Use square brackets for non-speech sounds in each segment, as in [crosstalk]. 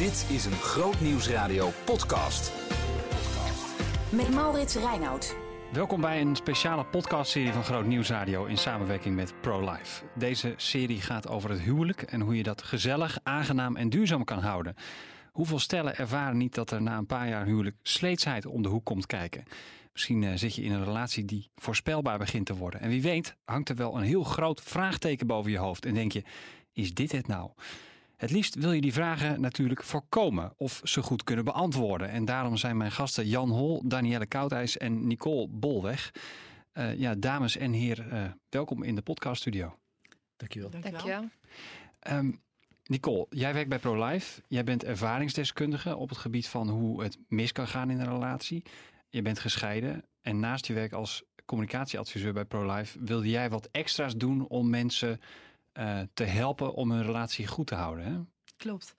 Dit is een Groot Nieuwsradio podcast. Met Maurits Reinoud. Welkom bij een speciale podcastserie van Groot Nieuwsradio in samenwerking met ProLife. Deze serie gaat over het huwelijk en hoe je dat gezellig, aangenaam en duurzaam kan houden. Hoeveel stellen ervaren niet dat er na een paar jaar huwelijk sleetsheid om de hoek komt kijken? Misschien eh, zit je in een relatie die voorspelbaar begint te worden. En wie weet hangt er wel een heel groot vraagteken boven je hoofd en denk je, is dit het nou? Het liefst wil je die vragen natuurlijk voorkomen of ze goed kunnen beantwoorden. En daarom zijn mijn gasten Jan Hol, Danielle Koudijs en Nicole Bolweg. Uh, ja, dames en heren, uh, welkom in de podcaststudio. Dankjewel. Dankjewel. Um, Nicole, jij werkt bij ProLife. Jij bent ervaringsdeskundige op het gebied van hoe het mis kan gaan in een relatie. Je bent gescheiden en naast je werk als communicatieadviseur bij ProLife wilde jij wat extra's doen om mensen uh, te helpen om hun relatie goed te houden. Hè? Klopt.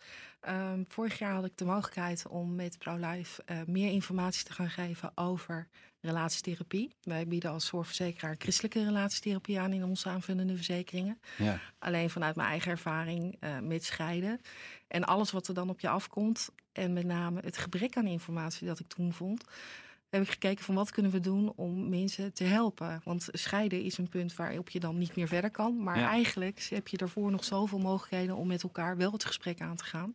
Um, vorig jaar had ik de mogelijkheid om met ProLife uh, meer informatie te gaan geven over relatietherapie. Wij bieden als zorgverzekeraar christelijke relatietherapie aan in onze aanvullende verzekeringen. Ja. Alleen vanuit mijn eigen ervaring uh, met scheiden. En alles wat er dan op je afkomt. En met name het gebrek aan informatie dat ik toen vond heb ik gekeken van wat kunnen we doen om mensen te helpen. Want scheiden is een punt waarop je dan niet meer verder kan. Maar eigenlijk heb je daarvoor nog zoveel mogelijkheden om met elkaar wel het gesprek aan te gaan.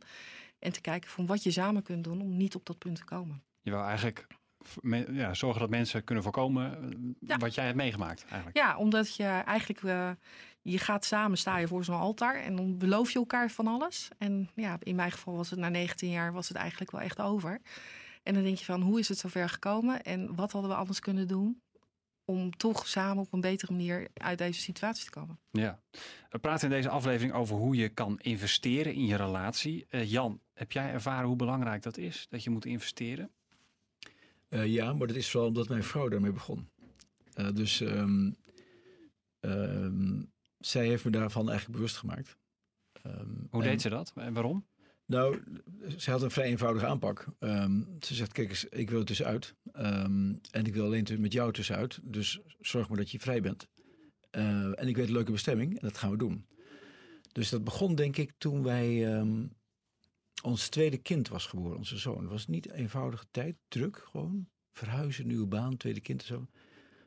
En te kijken van wat je samen kunt doen om niet op dat punt te komen. Je wil eigenlijk ja, zorgen dat mensen kunnen voorkomen ja. wat jij hebt meegemaakt eigenlijk. Ja, omdat je eigenlijk, uh, je gaat samen, sta je voor zo'n altaar en dan beloof je elkaar van alles. En ja, in mijn geval was het na 19 jaar was het eigenlijk wel echt over. En dan denk je van, hoe is het zover gekomen en wat hadden we anders kunnen doen om toch samen op een betere manier uit deze situatie te komen. Ja, we praten in deze aflevering over hoe je kan investeren in je relatie. Uh, Jan, heb jij ervaren hoe belangrijk dat is, dat je moet investeren? Uh, ja, maar dat is vooral omdat mijn vrouw daarmee begon. Uh, dus um, um, zij heeft me daarvan eigenlijk bewust gemaakt. Um, hoe deed ze dat en waarom? Nou, ze had een vrij eenvoudige aanpak. Um, ze zegt, kijk eens, ik wil het dus uit. Um, en ik wil alleen met jou tussenuit. Dus zorg maar dat je vrij bent. Uh, en ik weet een leuke bestemming en dat gaan we doen. Dus dat begon denk ik toen wij... Um, ons tweede kind was geboren, onze zoon. Het was niet een eenvoudige tijd, druk gewoon. Verhuizen, nieuwe baan, tweede kind en zo.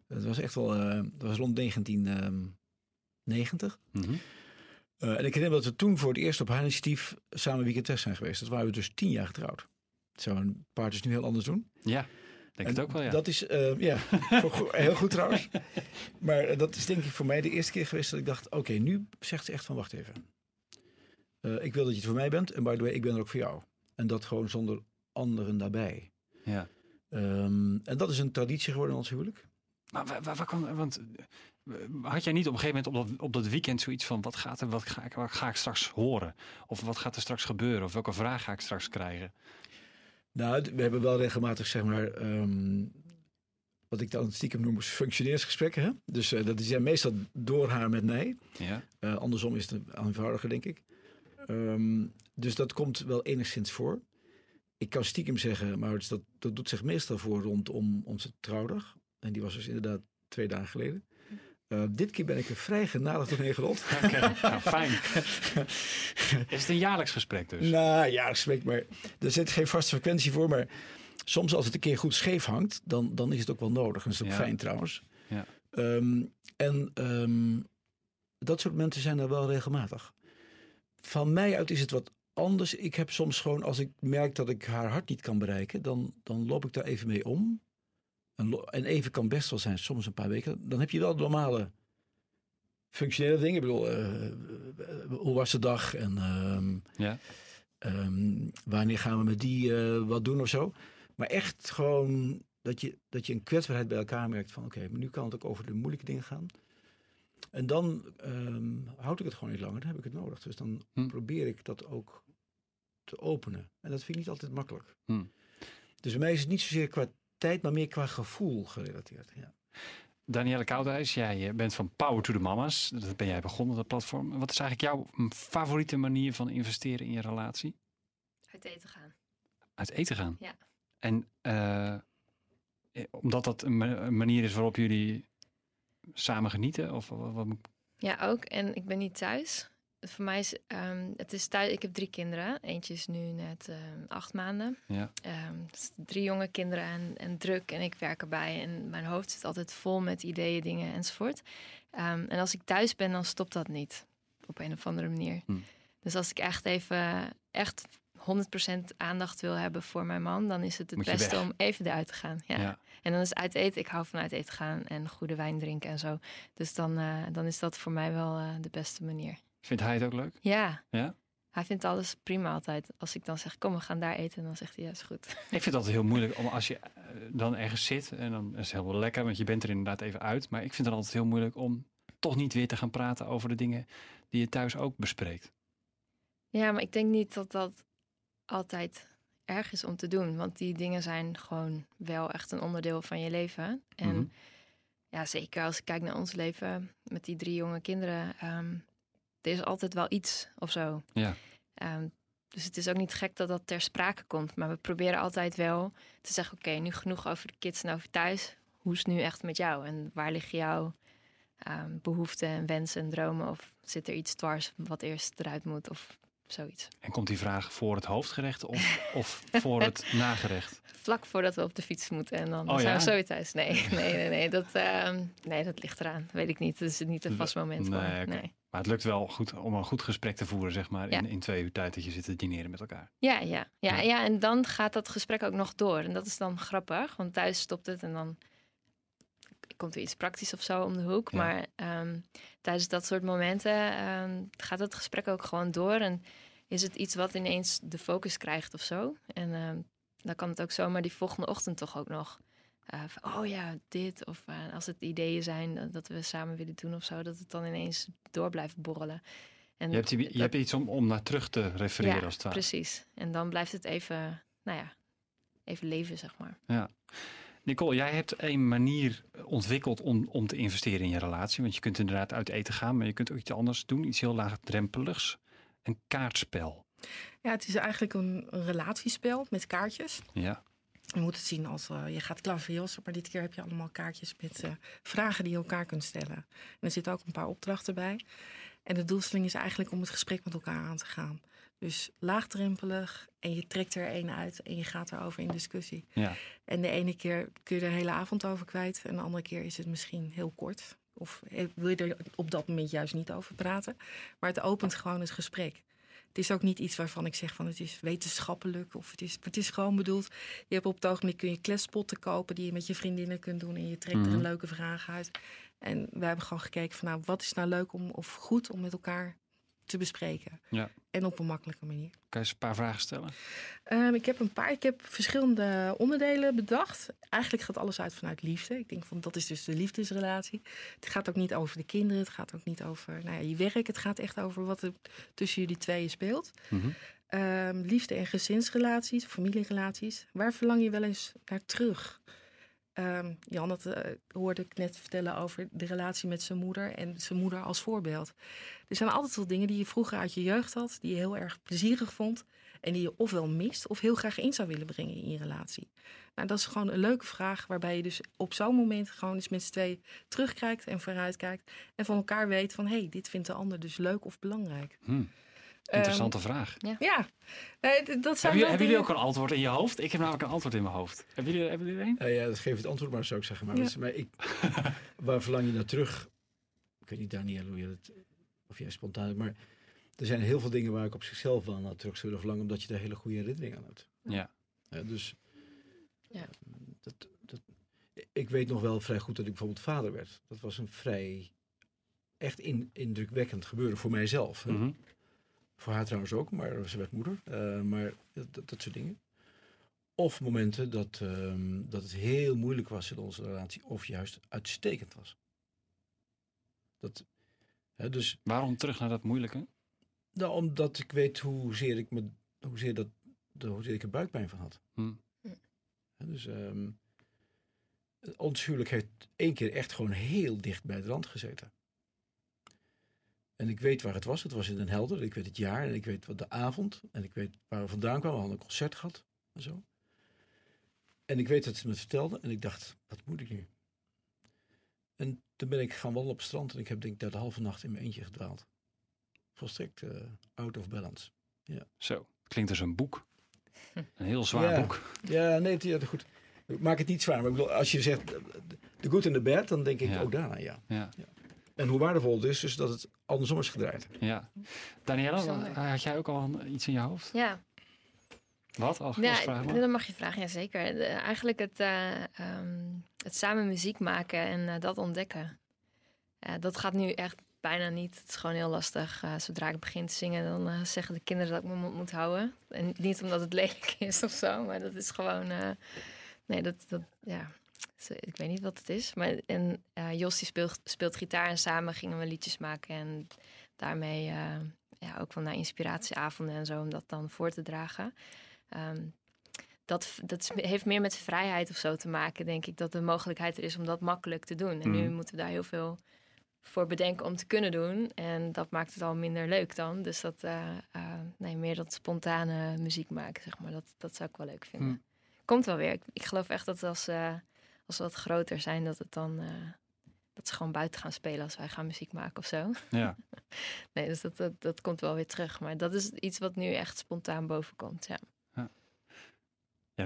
Het was echt wel, uh, dat was rond 1990. Mm. Uh, en ik herinner dat we toen voor het eerst op haar initiatief samen weekend zijn geweest. Dat waren we dus tien jaar getrouwd. Zou een paar dus nu heel anders doen? Ja, denk en het ook wel, ja. Dat is, uh, ja, [laughs] heel goed trouwens. Maar uh, dat is denk ik voor mij de eerste keer geweest dat ik dacht... oké, okay, nu zegt ze echt van wacht even. ik wil dat je het voor mij bent en by the way, ik ben er ook voor jou. En dat gewoon zonder anderen daarbij. Ja. Um, en dat is een traditie geworden in ons huwelijk. Maar waar, waar, waar kwam, want had jij niet op een gegeven moment op dat, op dat weekend zoiets van wat gaat er, wat ga, ik, wat ga ik straks horen? Of wat gaat er straks gebeuren? Of welke vraag ga ik straks krijgen? Nou, we hebben wel regelmatig, zeg maar, um, wat ik dan stiekem noem functioneersgesprekken. Hè? Dus uh, dat is ja meestal door haar met mij. Ja. Uh, andersom is het eenvoudiger, denk ik. Um, dus dat komt wel enigszins voor. Ik kan stiekem zeggen, maar dat, dat doet zich meestal voor rondom onze trouwdag. En die was dus inderdaad twee dagen geleden. Uh, dit keer ben ik er vrij genadig doorheen gerold. [laughs] Oké, okay, nou, fijn. [laughs] Is het een jaarlijks gesprek dus? Nou, jaarlijks gesprek, maar er zit geen vaste frequentie voor. Maar soms als het een keer goed scheef hangt, dan, dan is het ook wel nodig. En dat is ook ja. fijn trouwens. Ja. Um, en um, dat soort mensen zijn er wel regelmatig. Van mij uit is het wat anders. Ik heb soms gewoon, als ik merk dat ik haar hart niet kan bereiken, dan, dan loop ik daar even mee om. En even kan best wel zijn, soms een paar weken. Dan heb je wel de normale functionele dingen. Ik bedoel, uh, hoe was de dag? En um, ja. um, wanneer gaan we met die uh, wat doen of zo? Maar echt gewoon dat je, dat je een kwetsbaarheid bij elkaar merkt van... oké, okay, maar nu kan het ook over de moeilijke dingen gaan. En dan um, houd ik het gewoon niet langer, dan heb ik het nodig. Dus dan hm. probeer ik dat ook te openen. En dat vind ik niet altijd makkelijk. Hm. Dus bij mij is het niet zozeer qua tijd, maar meer qua gevoel gerelateerd. Ja. Danielle Koudhuis, jij bent van Power to the Mamas. Dat ben jij begonnen, dat platform. Wat is eigenlijk jouw favoriete manier van investeren in je relatie? Uit eten gaan. Uit eten gaan? Ja. En uh, omdat dat een manier is waarop jullie samen genieten? Of wat? Ja, ook. En ik ben niet thuis. Voor mij is ehm, het is thuis. Ik heb drie kinderen. Eentje is nu net ehm, acht maanden. Ja. Ehm, dus drie jonge kinderen en, en druk en ik werk erbij. En mijn hoofd zit altijd vol met ideeën, dingen enzovoort. En als ik thuis ben, dan stopt dat niet. Op een of andere manier. Hm. Dus als ik echt even, echt 100% aandacht wil hebben voor mijn man, dan is het het beste weg. om even eruit te gaan. Ja. Ja. En dan is uit eten. Ik hou van uit eten gaan en goede wijn drinken en zo. Dus dan, eh, dan is dat voor mij wel eh, de beste manier. Vindt hij het ook leuk? Ja. Ja? Hij vindt alles prima altijd. Als ik dan zeg, kom, we gaan daar eten, dan zegt hij, ja, is goed. [laughs] Ik vind het altijd heel moeilijk om als je eh, dan ergens zit en dan is het heel lekker, want je bent er inderdaad even uit. Maar ik vind het altijd heel moeilijk om toch niet weer te gaan praten over de dingen die je thuis ook bespreekt. Ja, maar ik denk niet dat dat altijd erg is om te doen. Want die dingen zijn gewoon wel echt een onderdeel van je leven. En Mhm. ja, zeker als ik kijk naar ons leven met die drie jonge kinderen. ehm, er is altijd wel iets of zo. Ja. Ehm, dus het is ook niet gek dat dat ter sprake komt. Maar we proberen altijd wel te zeggen: oké, nu genoeg over de kids en over thuis. Hoe is het nu echt met jou? En waar liggen jouw ehm, behoeften en wensen en dromen? Of zit er iets dwars wat eerst eruit moet? Of zoiets. En komt die vraag voor het hoofdgerecht of, of voor het [laughs] nagerecht? Vlak voordat we op de fiets moeten en dan Oh, zijn ja? we zo weer thuis. Nee, [laughs] nee, nee, nee. Dat, ehm, nee, dat ligt eraan. Weet ik niet. Het is niet een vast moment. Nee. Maar het lukt wel goed om een goed gesprek te voeren, zeg maar, in, in twee uur tijd dat je zit te dineren met elkaar. Ja, ja, ja, Ja. ja. En dan gaat dat gesprek ook nog door. En dat is dan grappig, want thuis stopt het en dan komt er iets praktisch of zo om de hoek. Ja. Maar ehm, tijdens dat soort momenten ehm, gaat het gesprek ook gewoon door. En is het iets wat ineens de focus krijgt of zo. En ehm, dan kan het ook zomaar die volgende ochtend toch ook nog. eh, van, oh ja, dit. Of eh, als het ideeën zijn dat- dat we samen willen doen of zo. Dat het dan ineens door blijft borrelen. En Je hebt, die- je hebt iets om, om naar terug te refereren als het ware. Precies. En dan blijft het even, nou ja, even leven, zeg maar. Ja. Nicole, jij hebt een manier ontwikkeld om, om te investeren in je relatie. Want je kunt inderdaad uit eten gaan, maar je kunt ook iets anders doen. Iets heel laagdrempeligs. Een kaartspel. Ja, het is eigenlijk een, een relatiespel met kaartjes. Ja. Je moet het zien als eh, je gaat klaverjassen, maar dit keer heb je allemaal kaartjes met eh, vragen die je elkaar kunt stellen. En er zitten ook een paar opdrachten bij. En de doelstelling is eigenlijk om het gesprek met elkaar aan te gaan. Dus laagdrempelig en je trekt er één uit en je gaat erover in discussie. Ja. En de ene keer kun je er de hele avond over kwijt en de andere keer is het misschien heel kort. Of eh, wil je er op dat moment juist niet over praten. Maar het opent gewoon het gesprek. Het is ook niet iets waarvan ik zeg van het is wetenschappelijk of het is, het is gewoon bedoeld. Je hebt op het ogenblik kun je klespotten kopen die je met je vriendinnen kunt doen en je trekt er Mhm. een leuke vraag uit. En we hebben gewoon gekeken van nou wat is nou leuk om of goed om met elkaar te bespreken. Ja. En op een makkelijke manier. Kan je eens een paar vragen stellen? Ehm, ik heb een paar, ik heb verschillende onderdelen bedacht. Eigenlijk gaat alles uit vanuit liefde. Ik denk van dat is dus de liefdesrelatie. Het gaat ook niet over de kinderen. Het gaat ook niet over nou ja, je werk. Het gaat echt over wat er tussen jullie tweeën speelt. Mhm. Ehm, liefde en gezinsrelaties, familierelaties. Waar verlang je wel eens naar terug? Ehm, Jan had, eh, hoorde ik net vertellen over de relatie met zijn moeder en zijn moeder als voorbeeld. Er zijn altijd wel dingen die je vroeger uit je jeugd had, die je heel erg plezierig vond en die je ofwel mist of heel graag in zou willen brengen in je relatie. Nou, dat is gewoon een leuke vraag waarbij je dus op zo'n moment gewoon eens met z'n twee terugkijkt en vooruitkijkt en van elkaar weet van hé, hey, dit vindt de ander dus leuk of belangrijk. Hm. Interessante vraag. Ja, Eh, d- dat zijn Hebben jullie, hebben jullie ook een antwoord in je hoofd? Ik heb namelijk een antwoord in mijn hoofd. Hebben jullie, hebben jullie er een? Nou ja, dat geef het antwoord maar, zou ik zeggen. Maar, Ja. ik, [laughs] waar verlang je naar terug? Ik weet niet, Daniel, hoe je het, of jij spontaan maar er zijn heel veel dingen waar ik op zichzelf wel naar terug zou willen verlangen, omdat je daar hele goede herinneringen aan hebt. Ja. Ja, dus Ja. dat, dat, ik weet nog wel vrij goed dat ik bijvoorbeeld vader werd. Dat was een vrij echt in, indrukwekkend gebeuren voor mijzelf. Mhm. Voor haar trouwens ook, maar ze werd moeder. Eh, maar dat, dat, soort dingen. Of momenten dat, ehm, dat het heel moeilijk was in onze relatie, of juist uitstekend was. Dat, hè, dus, Waarom terug naar dat moeilijke? nou, omdat ik weet hoezeer ik, me, hoezeer dat, hoezeer ik er buikpijn van had. Hm. Hè, dus ehm, ons huwelijk heeft één keer echt gewoon heel dicht bij de rand gezeten. En ik weet waar het was. Het was in Den Helder. Ik weet het jaar en ik weet wat de avond. En ik weet waar we vandaan kwamen. We hadden een concert gehad en zo. En ik weet dat ze me vertelde. En ik dacht, wat moet ik nu? En toen ben ik gaan wandelen op het strand. En ik heb denk ik daar de halve nacht in mijn eentje gedwaald. volstrekt eh, out of balance. Zo, klinkt als een boek. Een heel zwaar Ja. boek. Ja, nee, het- ja, goed. Ik Maak het niet zwaar, maar ik bedoel, als je zegt de good en de bad, dan denk ik Ja. ook daarna, ja. Ja, En hoe waardevol het is, dus dat het andersom is gedraaid. ja. Daniela, had jij ook al iets in je hoofd? Ja, Wat? Als, ja als vraag maar? dat mag je vragen, ja zeker. De- eigenlijk het, eh, ehm, het samen muziek maken en eh, dat ontdekken. Dat gaat nu echt bijna niet. Het is gewoon heel lastig. Eh, zodra ik begin te zingen, dan zeggen de kinderen dat ik mijn mond moet houden. En niet omdat het [laughs] lelijk is of zo, maar dat is gewoon... eh, nee, dat, dat, ja... Ik weet niet wat het is. Maar, en eh, Jos die speelt, speelt gitaar en samen gingen we liedjes maken. En daarmee eh, ja, ook wel naar inspiratieavonden en zo om dat dan voor te dragen. Ehm, dat, dat heeft meer met vrijheid of zo te maken, denk ik. Dat de mogelijkheid er is om dat makkelijk te doen. En nu Mhm. moeten we daar heel veel voor bedenken om te kunnen doen. En dat maakt het al minder leuk dan. Dus dat, eh, eh, nee, meer dat spontane muziek maken, zeg maar. Dat, dat zou ik wel leuk vinden. Mhm. Komt wel weer. Ik, ik geloof echt dat als, als we wat groter zijn, dat het dan... eh, dat ze gewoon buiten gaan spelen als wij gaan muziek maken of zo. Ja. [laughs] Nee, dus dat, dat, dat komt wel weer terug. Maar dat is iets wat nu echt spontaan boven komt, ja. ja,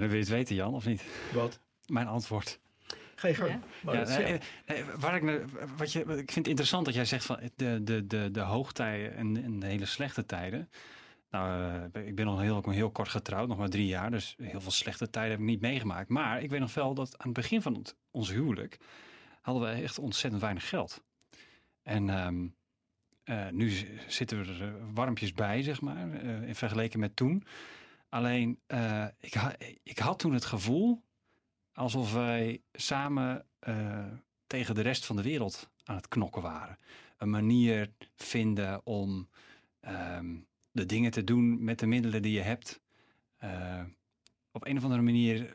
dan wil je het weten, Jan, of niet? Wat? Mijn antwoord. Ga je gang. Ja? Maar Ja, dat is- nee, nee, waar ik, wat je, ik vind het interessant dat jij zegt van de, de, de, de hoogtijden en, en de hele slechte tijden. Nou, eh, ik ben nog heel, heel kort getrouwd, nog maar drie jaar. Dus heel veel slechte tijden heb ik niet meegemaakt. Maar ik weet nog wel dat aan het begin van ons huwelijk hadden we echt ontzettend weinig geld. En ehm, eh, nu zitten we er eh, warmpjes bij, zeg maar, in vergeleken met toen. Alleen, ik, ik had toen het gevoel alsof wij samen tegen de rest van de wereld aan het knokken waren. Een manier vinden om ehm, de dingen te doen met de middelen die je hebt. Eh, op een of andere manier eh,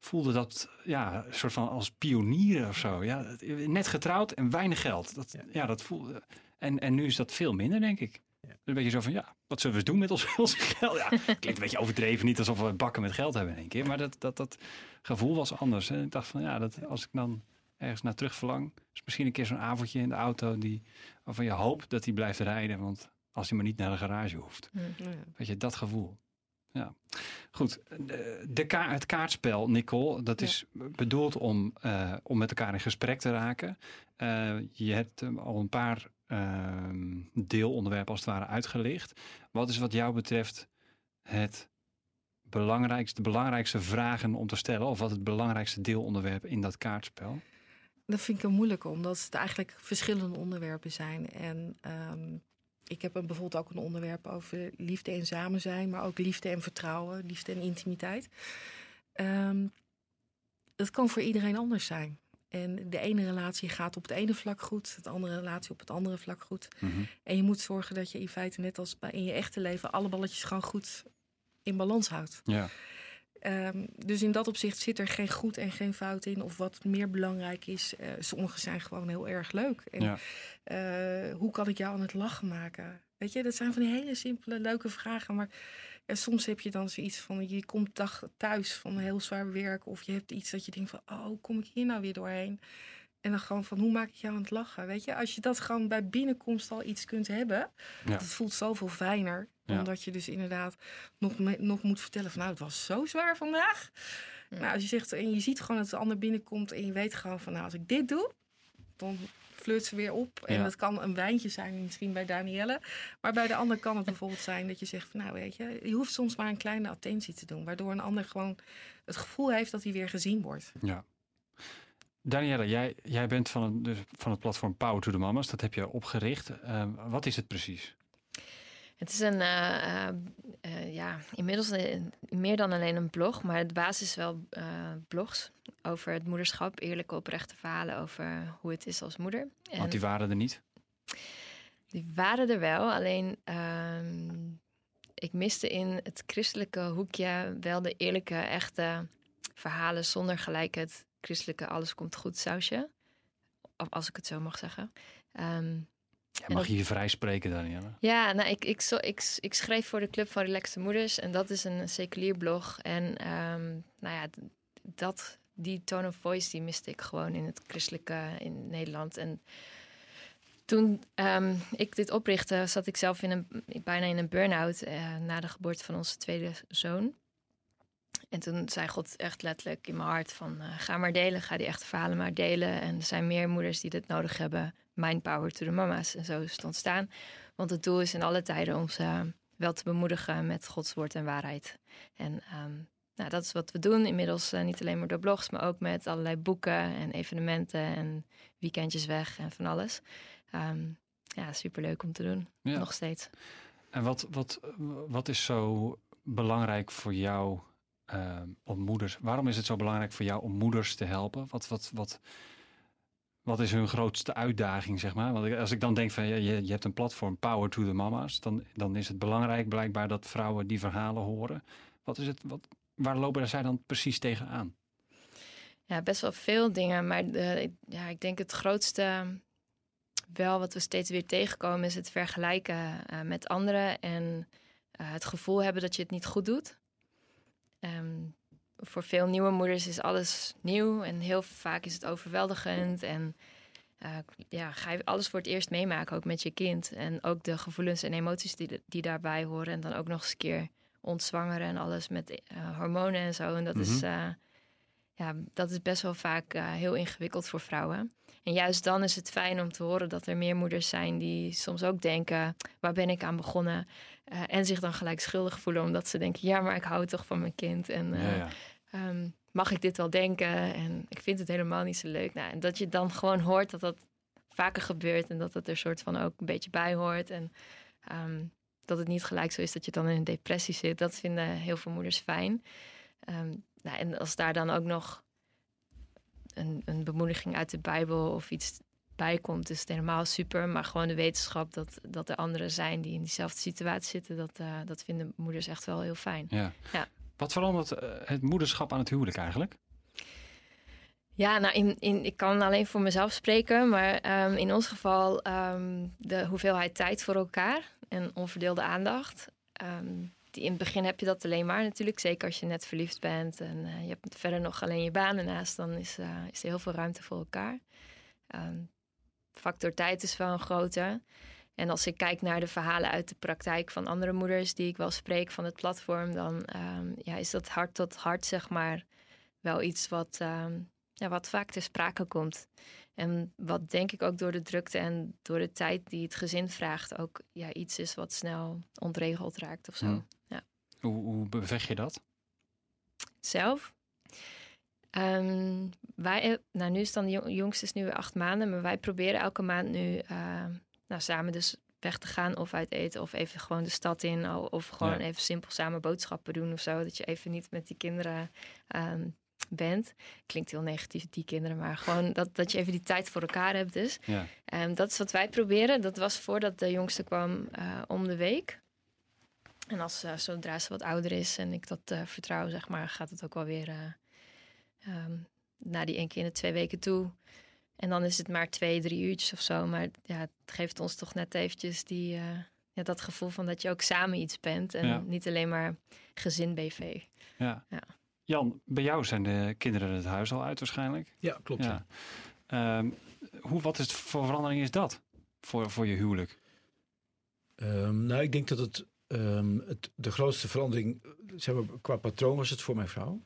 voelde dat ja, een soort van als pionieren of zo. Ja, net getrouwd en weinig geld. Dat, ja. Ja. dat voelde. En, en nu is dat veel minder, denk ik. Ja. Een beetje zo van, ja, wat zullen we eens doen met ons, [laughs] ons geld? Ja, [laughs] klinkt een beetje overdreven, niet alsof we bakken met geld hebben in één keer. Maar dat, dat, dat gevoel was anders. En ik dacht van, ja, dat, als ik dan ergens naar terug verlang... is misschien een keer zo'n avondje in de auto... Die, waarvan je hoopt dat hij blijft rijden. Want als hij maar niet naar de garage hoeft. Weet je, dat gevoel. Ja, goed. De, ka het kaartspel, Nicole, dat Ja. is bedoeld om, eh, om met elkaar in gesprek te raken. Eh, je hebt eh, al een paar ehm, deelonderwerpen als het ware uitgelicht. Wat is wat jou betreft het belangrijkste, de belangrijkste vragen om te stellen? Of wat het belangrijkste deelonderwerp in dat kaartspel? Dat vind ik een moeilijke, omdat het eigenlijk verschillende onderwerpen zijn. En ehm, ik heb een, bijvoorbeeld ook een onderwerp over liefde en samen zijn, maar ook liefde en vertrouwen, liefde en intimiteit. Ehm, dat kan voor iedereen anders zijn. En de ene relatie gaat op het ene vlak goed, de andere relatie op het andere vlak goed. En je moet zorgen dat je in feite, net als in je echte leven, alle balletjes gewoon goed in balans houdt. Ja, Ehm, dus in dat opzicht zit er geen goed en geen fout in. Of wat meer belangrijk is, eh, sommige zijn gewoon heel erg leuk. En ja, eh, hoe kan ik jou aan het lachen maken? Weet je, dat zijn van die hele simpele, leuke vragen. Maar ja, soms heb je dan zoiets van, je komt dag thuis van heel zwaar werk. Of je hebt iets dat je denkt van, oh, kom ik hier nou weer doorheen? En dan gewoon van, hoe maak ik jou aan het lachen? Weet je, als je dat gewoon bij binnenkomst al iets kunt hebben. Ja. Dat voelt zoveel fijner. Ja. Omdat je dus inderdaad nog, me- nog moet vertellen van, nou, het was zo zwaar vandaag. Ja. Nou, als je zegt, en je ziet gewoon dat de ander binnenkomt en je weet gewoon van, nou, als ik dit doe, dan flirt ze weer op. En Ja. dat kan een wijntje zijn, misschien bij Danielle. Maar bij de ander kan het [laughs] bijvoorbeeld zijn dat je zegt van, nou, weet je, je hoeft soms maar een kleine attentie te doen. Waardoor een ander gewoon het gevoel heeft dat hij weer gezien wordt. ja. Danielle, jij, jij bent van het, dus van het platform Power to the Mamas. Dat heb je opgericht. Eh, wat is het precies? Het is een, eh, eh, eh, ja, inmiddels een- meer dan alleen een blog, maar de basis is wel blogs over het moederschap, eerlijke oprechte verhalen over hoe het is als moeder. En Want die waren er niet. die waren er wel, alleen ehm, ik miste in het christelijke hoekje wel de eerlijke, echte verhalen zonder gelijk het christelijke alles komt goed sausje. Als ik het zo mag zeggen. Ehm, Ja, mag je hier vrij spreken, Danielle? ja, nou, ik, ik, zo, ik, ik schreef voor de Club van Relaxte Moeders. En dat is een seculier blog. En ehm, nou ja, dat, die tone of voice die miste ik gewoon in het christelijke in Nederland. En Toen ehm, ik dit oprichtte, zat ik zelf in een, bijna in een burn-out eh, na de geboorte van onze tweede zoon. En toen zei God echt letterlijk in mijn hart van eh, ga maar delen, ga die echte verhalen maar delen. En er zijn meer moeders die dit nodig hebben. Mind power to the mama's. En zo is het ontstaan. Want het doel is in alle tijden om ze wel te bemoedigen met Gods woord en waarheid. En ehm, nou, dat is wat we doen. Inmiddels uh, niet alleen maar door blogs, maar ook met allerlei boeken en evenementen en weekendjes weg en van alles. Um, ja, superleuk om te doen. Ja. Nog steeds. En wat, wat, wat is zo belangrijk voor jou uh, om moeders? Waarom is het zo belangrijk voor jou om moeders te helpen? Wat, wat, wat, wat is hun grootste uitdaging, zeg maar? Want als ik dan denk van je, je hebt een platform Power to the Mama's, dan, dan is het belangrijk blijkbaar dat vrouwen die verhalen horen. Wat is het, wat, waar lopen zij dan precies tegenaan? Ja, best wel veel dingen. Maar de, ja, ik denk het grootste wel wat we steeds weer tegenkomen is het vergelijken uh, met anderen en uh, het gevoel hebben dat je het niet goed doet. Um, voor veel nieuwe moeders is alles nieuw en heel vaak is het overweldigend. En uh, ja, ga je alles voor het eerst meemaken, ook met je kind. En ook de gevoelens en emoties die, die daarbij horen. En dan ook nog eens een keer ontzwangeren en alles met hormonen en zo. En dat, mm -hmm. is, ja, dat is best wel vaak heel ingewikkeld voor vrouwen. En juist dan is het fijn om te horen dat er meer moeders zijn die soms ook denken: waar ben ik aan begonnen? Uh, en zich dan gelijk schuldig voelen omdat ze denken: ja, maar ik hou toch van mijn kind. En uh, ja, ja. Um, mag ik dit wel denken? En ik vind het helemaal niet zo leuk. Nou, en dat je dan gewoon hoort dat dat vaker gebeurt en dat het er soort van ook een beetje bij hoort. En um, dat het niet gelijk zo is dat je dan in een depressie zit. Dat vinden heel veel moeders fijn. Um, nou, en als daar dan ook nog een, een bemoediging uit de Bijbel of iets bij komt, is het helemaal super. Maar gewoon de wetenschap dat, dat er anderen zijn die in diezelfde situatie zitten, dat, uh, dat vinden moeders echt wel heel fijn. Ja. ja. Wat verandert uh, het moederschap aan het huwelijk eigenlijk? Ja, nou, in, in, ik kan alleen voor mezelf spreken, maar um, in ons geval um, de hoeveelheid tijd voor elkaar en onverdeelde aandacht. Um, in het begin heb je dat alleen maar natuurlijk. Zeker als je net verliefd bent en uh, je hebt verder nog alleen je baan ernaast. Dan is, uh, is er heel veel ruimte voor elkaar. Um, factor tijd is wel een grote. En als ik kijk naar de verhalen uit de praktijk van andere moeders die ik wel spreek van het platform, dan um, ja, is dat hart tot hart, zeg maar, wel iets wat, um, ja, wat vaak ter sprake komt. En wat denk ik ook door de drukte en door de tijd die het gezin vraagt, ook ja, iets is wat snel ontregeld raakt of zo. Hmm. Ja. Hoe, hoe bevecht je dat? Zelf? Um, wij, nou, nu is dan de jongste is nu weer acht maanden, maar wij proberen elke maand nu uh, nou, samen dus weg te gaan of uit eten of even gewoon de stad in of gewoon ja. even simpel samen boodschappen doen of zo. Dat je even niet met die kinderen um, bent. Klinkt heel negatief, die kinderen, maar gewoon dat, dat je even die tijd voor elkaar hebt dus. Ja. Um, dat is wat wij proberen. Dat was voordat de jongste kwam uh, om de week. En als uh, zodra ze wat ouder is en ik dat uh, vertrouw, zeg maar, gaat het ook wel weer um, na die één keer in de twee weken toe. En dan is het maar twee, drie uurtjes of zo. Maar ja, het geeft ons toch net eventjes die, ja, dat gevoel van dat je ook samen iets bent. En ja. niet alleen maar gezin BV. Ja. ja. Jan, bij jou zijn de kinderen het huis al uit waarschijnlijk. Ja, klopt. Ja. Um, hoe, wat is voor verandering is dat voor, voor je huwelijk? Um, nou, ik denk dat het, um, het de grootste verandering, zeg maar, qua patroon was het voor mijn vrouw.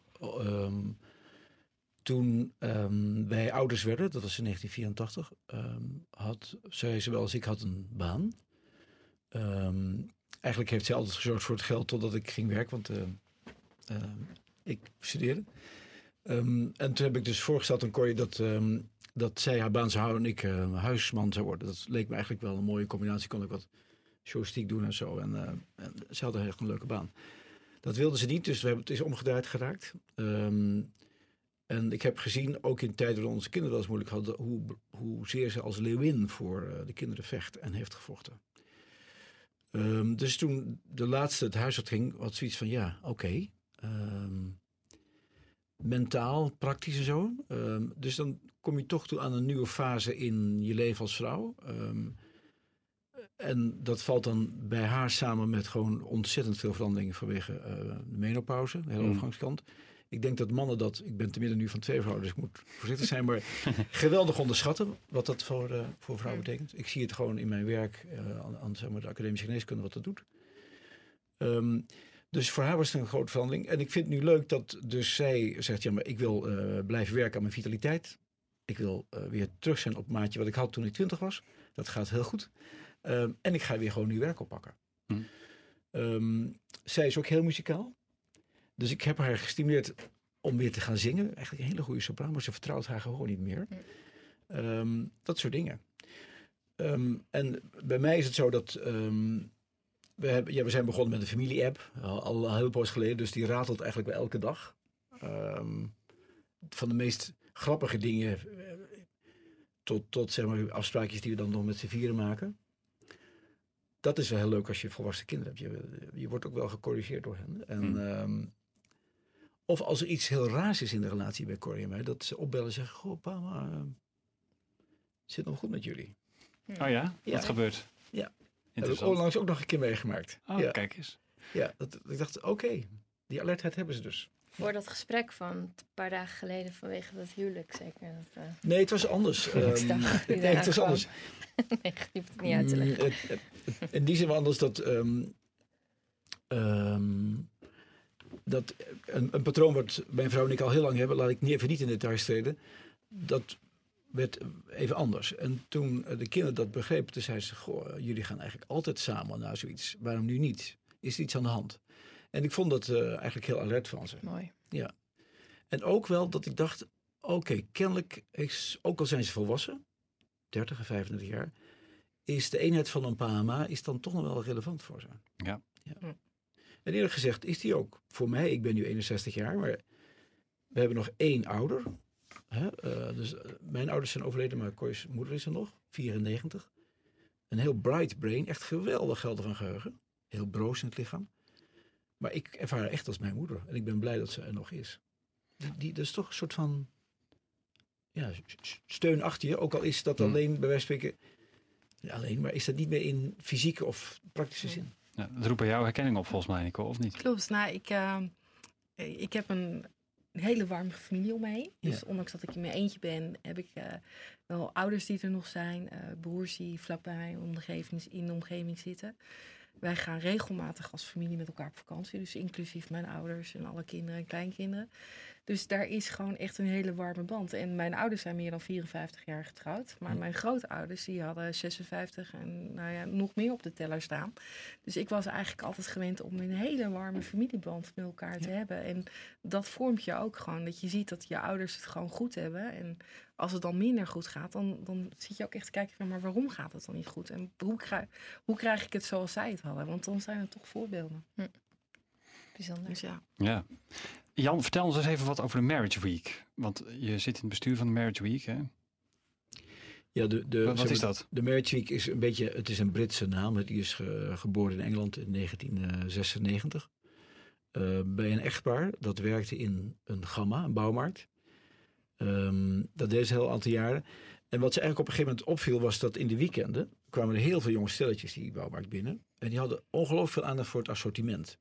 toen wij ouders werden, dat was in 1984, had zij zowel als ik had een baan. eigenlijk heeft zij altijd gezorgd voor het geld totdat ik ging werken, want uh, ik studeerde. Um, en toen heb ik dus voorgesteld aan Corrie dat, um, dat zij haar baan zou houden en ik uh, huisman zou worden. Dat leek me eigenlijk wel een mooie combinatie. Kon ik wat journalistiek doen en zo. En, uh, en ze hadden echt een leuke baan. Dat wilde ze niet, dus we hebben, het is omgedraaid geraakt. En ik heb gezien, ook in tijden dat onze kinderen wel eens moeilijk hadden, hoe, hoezeer ze als leeuwin voor uh, de kinderen vecht en heeft gevochten. Dus toen de laatste het huis uit ging, had zoiets van ja, oké. Mentaal, praktisch en zo. Um, dus dan kom je toch toe aan een nieuwe fase in je leven als vrouw. Um, en dat valt dan bij haar samen met gewoon ontzettend veel veranderingen vanwege uh, de menopauze, de hele mm. overgangskant. Ik denk dat mannen dat, ik ben te midden nu van twee vrouwen, dus ik moet voorzichtig zijn, maar [laughs] geweldig onderschatten wat dat voor, uh, voor vrouwen betekent. Ik zie het gewoon in mijn werk uh, aan, aan zeg maar, de academische geneeskunde wat dat doet. Um, dus voor haar was het een grote verandering. En ik vind het nu leuk dat dus zij zegt, ja maar ik wil uh, blijven werken aan mijn vitaliteit. Ik wil weer terug zijn op het maatje wat ik had toen ik twintig was. Dat gaat heel goed. Um, en ik ga weer gewoon nieuw werk oppakken. Hm. Um, zij is ook heel muzikaal. Dus ik heb haar gestimuleerd om weer te gaan zingen. Eigenlijk een hele goede sopraan, maar ze vertrouwt haar gewoon niet meer. Um, dat soort dingen. Um, en bij mij is het zo dat. We, hebben, ja, we zijn begonnen met een familie-app. Al, al heel poos geleden. Dus die ratelt eigenlijk wel elke dag. van de meest grappige dingen. eh, Tot, tot zeg maar, afspraakjes die we dan nog met z'n vieren maken dat is wel heel leuk als je volwassen kinderen hebt. Je, je wordt ook wel gecorrigeerd door hen. En, Hmm. um, of als er iets heel raars is in de relatie bij Corrie en mij, dat ze opbellen en zeggen: Goh, pa, maar uh, zit nog goed met jullie? Oh ja? Ja. Wat gebeurt? Ja. Dat heb ik onlangs ook nog een keer meegemaakt. Oh, ja. kijk eens. Ja, dat, ik dacht: Oké, okay, die alertheid hebben ze dus. Voor dat gesprek van een paar dagen geleden vanwege dat huwelijk zeker. Dat, uh... Nee, het was anders. [laughs] um, [laughs] nee, het was anders. [laughs] nee, je hoeft het niet uit te leggen. Mm, het, het, in die zin anders dat... Um, um, dat een, een, patroon wat mijn vrouw en ik al heel lang hebben, laat ik niet even niet in details treden. Dat werd even anders. En toen de kinderen dat begrepen, toen zei ze: Goh, jullie gaan eigenlijk altijd samen naar zoiets. Waarom nu niet? Is er iets aan de hand? En ik vond dat uh, eigenlijk heel alert van ze. Mooi. Ja. En ook wel dat ik dacht: oké, okay, kennelijk is, ook al zijn ze volwassen, 30 en 35 jaar, is de eenheid van een PMA is dan toch nog wel relevant voor ze. Ja. ja. En eerlijk gezegd is die ook voor mij, ik ben nu 61 jaar, maar we hebben nog één ouder. Hè? Uh, dus uh, mijn ouders zijn overleden, maar Koi's moeder is er nog, 94. Een heel bright brain, echt geweldig gelden van geheugen. Heel broos in het lichaam. Maar ik ervaar haar echt als mijn moeder. En ik ben blij dat ze er nog is. Die, die, dat is toch een soort van ja, steun achter je. Ook al is dat alleen bij wijze van spreken alleen, maar is dat niet meer in fysieke of praktische zin? Ja, dat roept bij jou herkenning op volgens mij, Nico, of niet? Klopt. Nou, ik, uh, ik heb een hele warme familie om me heen. Dus Ja. ondanks dat ik in mijn eentje ben, heb ik uh, wel ouders die er nog zijn. Uh, broers die vlakbij mij omgeving, in de omgeving zitten. Wij gaan regelmatig als familie met elkaar op vakantie. Dus inclusief mijn ouders en alle kinderen en kleinkinderen. Dus daar is gewoon echt een hele warme band. En mijn ouders zijn meer dan 54 jaar getrouwd. Maar Ja. mijn grootouders die hadden 56 en nou ja, nog meer op de teller staan. Dus ik was eigenlijk altijd gewend om een hele warme familieband met elkaar te hebben. En dat vormt je ook gewoon. Dat je ziet dat je ouders het gewoon goed hebben. En als het dan minder goed gaat, dan, dan zit je ook echt te kijken van... maar waarom gaat het dan niet goed? En hoe krijg, hoe krijg ik het zoals zij het hadden? Want dan zijn er toch voorbeelden. Bijzonder. Dus ja. Ja. Jan, vertel ons eens even wat over de Marriage Week. Want je zit in het bestuur van de Marriage Week, hè? Ja, de, de, Wat, is dat? De Marriage Week is een beetje, het is een Britse naam. Die is ge, geboren in Engeland in 1996. Uh, bij een echtpaar dat werkte in een gamma, een bouwmarkt. Um, dat deed ze een heel aantal jaren. En wat ze eigenlijk op een gegeven moment opviel was dat in de weekenden kwamen er heel veel jonge stelletjes die bouwmarkt binnen. En die hadden ongelooflijk veel aandacht voor het assortiment.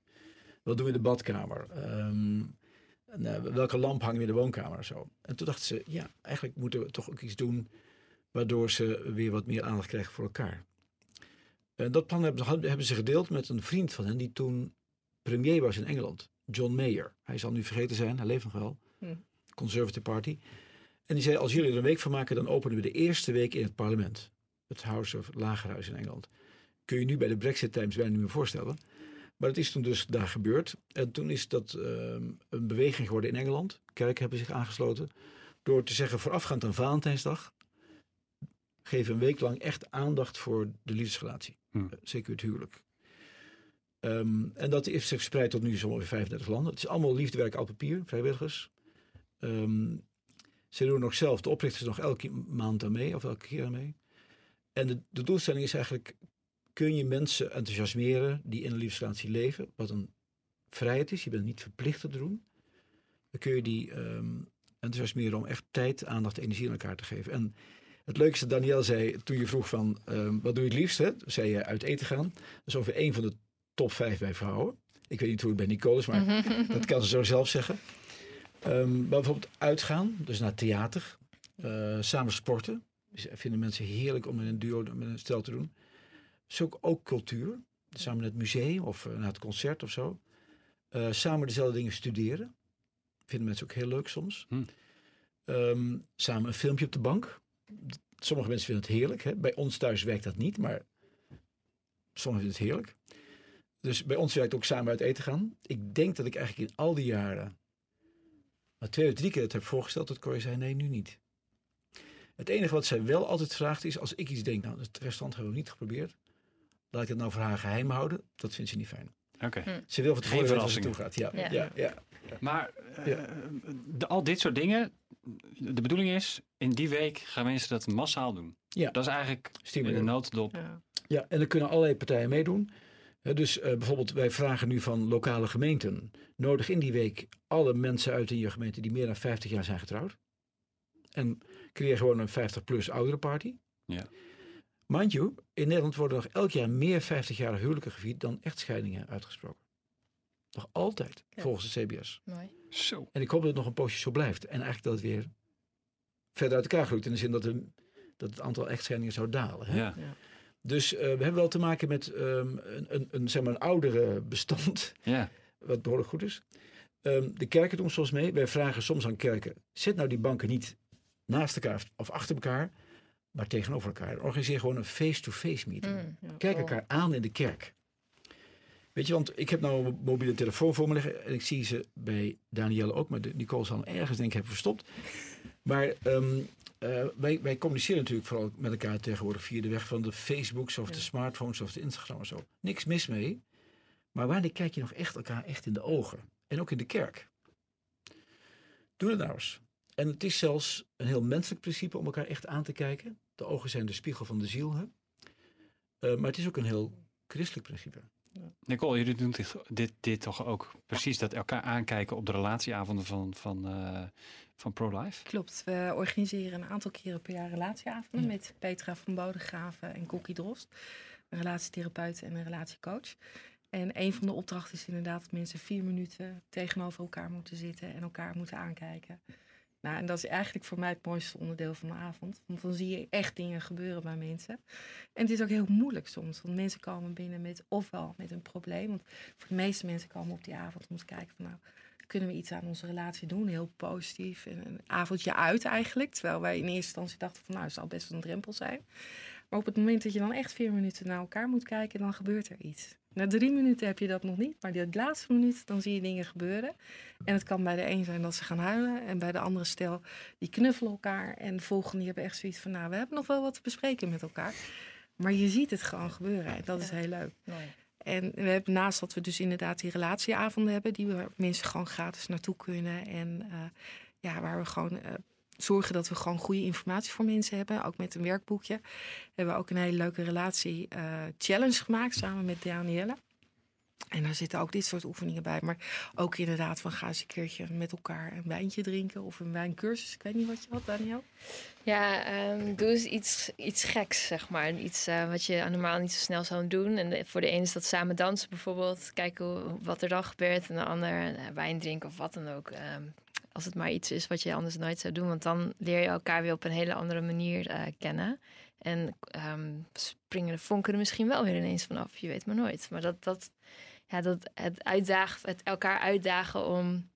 Wat doen we in de badkamer? Um, en, uh, welke lamp hangen we in de woonkamer zo. En toen dachten ze, ja, eigenlijk moeten we toch ook iets doen waardoor ze weer wat meer aandacht krijgen voor elkaar. En dat plan hebben, hebben ze gedeeld met een vriend van hen die toen premier was in Engeland, John Mayer. Hij zal nu vergeten zijn, hij leeft nog wel. Hm. Conservative Party. En die zei, als jullie er een week van maken, dan openen we de eerste week in het parlement. Het House of Lagerhuis in Engeland. Kun je nu bij de Brexit Times bijna niet meer voorstellen. Maar het is toen dus daar gebeurd. En toen is dat uh, een beweging geworden in Engeland. Kerken hebben zich aangesloten. Door te zeggen, voorafgaand aan Valentijnsdag... geven een week lang echt aandacht voor de liefdesrelatie. Hm. Uh, zeker het huwelijk. Um, en dat heeft zich verspreid tot nu zo'n ongeveer 35 landen. Het is allemaal liefdewerk op papier, vrijwilligers. Um, ze doen nog zelf, de oprichters nog elke maand aan mee, of elke keer aan mee. En de, de doelstelling is eigenlijk, kun je mensen enthousiasmeren die in een liefdesrelatie leven, wat een vrijheid is, je bent niet verplicht te doen. Dan kun je die um, enthousiasmeren om echt tijd, aandacht, energie aan elkaar te geven. En het leukste, Daniel zei, toen je vroeg van, um, wat doe je het liefst? Hè? Zei je uit eten gaan. Dat is ongeveer één van de top vijf bij vrouwen. Ik weet niet hoe het bij Nicole is, maar [laughs] dat kan ze zo zelf zeggen. Ehm, maar bijvoorbeeld uitgaan, dus naar theater. eh, samen sporten. Dus vinden mensen heerlijk om in een duo met een stel te doen. Dus ook, ook cultuur. Samen naar het museum of eh, naar het concert of zo. Eh, samen dezelfde dingen studeren. Vinden mensen ook heel leuk soms. Hm. Ehm, samen een filmpje op de bank. Sommige mensen vinden het heerlijk. Hè? Bij ons thuis werkt dat niet, maar sommigen vinden het heerlijk. Dus bij ons werkt ook samen uit eten gaan. Ik denk dat ik eigenlijk in al die jaren maar twee of drie keer het heb voorgesteld dat Corrie zei nee, nu niet. Het enige wat zij wel altijd vraagt is als ik iets denk, nou het restaurant hebben we niet geprobeerd. Laat ik het nou voor haar geheim houden. Dat vindt ze niet fijn. Oké. Hm. Ze wil van tevoren weten waar ze toe gaat. Ja, ja. Ja. ja, Maar eh, Ja. de, al dit soort dingen, de bedoeling is, in die week gaan mensen dat massaal doen. Ja. Dat is eigenlijk in de Stimuleren. notendop. Ja. Ja, en er kunnen allerlei partijen meedoen. Hè, dus eh, bijvoorbeeld, wij vragen nu van lokale gemeenten. Nodig in die week alle mensen uit in je gemeente die meer dan 50 jaar zijn getrouwd. En creëer gewoon een 50-plus ouderenparty. Ja. Mind you, in Nederland worden nog elk jaar meer 50-jarige huwelijken gevierd dan echtscheidingen uitgesproken. Nog altijd, Ja. volgens de CBS. Mooi. Zo. En ik hoop dat het nog een poosje zo blijft. En eigenlijk dat het weer verder uit elkaar groeit. In de zin dat, de, dat het aantal echtscheidingen zou dalen. Hè? Ja. Dus eh, we hebben wel te maken met ehm, een, een, een, zeg maar een oudere bestand, ja. wat behoorlijk goed is. Ehm, de kerken doen soms mee. Wij vragen soms aan kerken, zet nou die banken niet naast elkaar of achter elkaar, maar tegenover elkaar. Organiseer gewoon een face-to-face meeting. Mm. Ja, Kijk cool. elkaar aan in de kerk. Weet je, want ik heb nou een mobiele telefoon voor me liggen en ik zie ze bij Danielle ook, maar Nicole zal hem ergens denk ik hebben verstopt. Maar ehm, eh, wij, wij communiceren natuurlijk vooral met elkaar tegenwoordig via de weg van de Facebooks of de smartphones of de Instagram en zo. Niks mis mee. Maar wanneer kijk je nog echt elkaar echt in de ogen? En ook in de kerk. Doe het nou eens. En het is zelfs een heel menselijk principe om elkaar echt aan te kijken. De ogen zijn de spiegel van de ziel. Hè? Eh, maar het is ook een heel christelijk principe. Nicole, jullie doen dit, dit, dit toch ook precies dat elkaar aankijken op de relatieavonden van, van, eh, van ProLife? Klopt, we organiseren een aantal keren per jaar relatieavonden Ja. met Petra van Bodegraven en Kokkie Drost. Een relatietherapeut en een relatiecoach. En een van de opdrachten is inderdaad dat mensen vier minuten tegenover elkaar moeten zitten en elkaar moeten aankijken. Nou, en dat is eigenlijk voor mij het mooiste onderdeel van de avond. Want dan zie je echt dingen gebeuren bij mensen. En het is ook heel moeilijk soms. Want mensen komen binnen met ofwel met een probleem. Want voor de meeste mensen komen op die avond om te kijken van nou, kunnen we iets aan onze relatie doen? Heel positief. En een avondje uit eigenlijk. Terwijl wij in eerste instantie dachten van nou, het zal best een drempel zijn. Maar op het moment dat je dan echt vier minuten naar elkaar moet kijken, dan gebeurt er iets. Na drie minuten heb je dat nog niet, maar die laatste minuut, dan zie je dingen gebeuren. En het kan bij de een zijn dat ze gaan huilen. En bij de andere stel, die knuffelen elkaar. En de volgende, die hebben echt zoiets van, nou, we hebben nog wel wat te bespreken met elkaar. Maar je ziet het gewoon gebeuren en dat is heel leuk. Mooi. En we hebben naast dat we dus inderdaad die relatieavonden hebben, die waar mensen gewoon gratis naartoe kunnen. En eh, ja, waar we gewoon eh, zorgen dat we gewoon goede informatie voor mensen hebben. Ook met een werkboekje. Hebben we ook een hele leuke relatie eh, challenge gemaakt samen met Danielle. En daar zitten ook dit soort oefeningen bij. Maar ook inderdaad van ga eens een keertje met elkaar een wijntje drinken. Of een wijncursus. Ik weet niet wat je had, Daniel. Ja, ehm, doe eens iets, iets geks, zeg maar. Iets eh, wat je normaal niet zo snel zou doen. En voor de ene is dat samen dansen bijvoorbeeld. Kijken wat er dan gebeurt. En de ander eh, wijn drinken of wat dan ook. Ehm, als het maar iets is wat je anders nooit zou doen. Want dan leer je elkaar weer op een hele andere manier eh, kennen. En ehm, springen de vonken er misschien wel weer ineens vanaf. Je weet maar nooit. Maar dat, dat, ja, dat het, uitdagen, het elkaar uitdagen om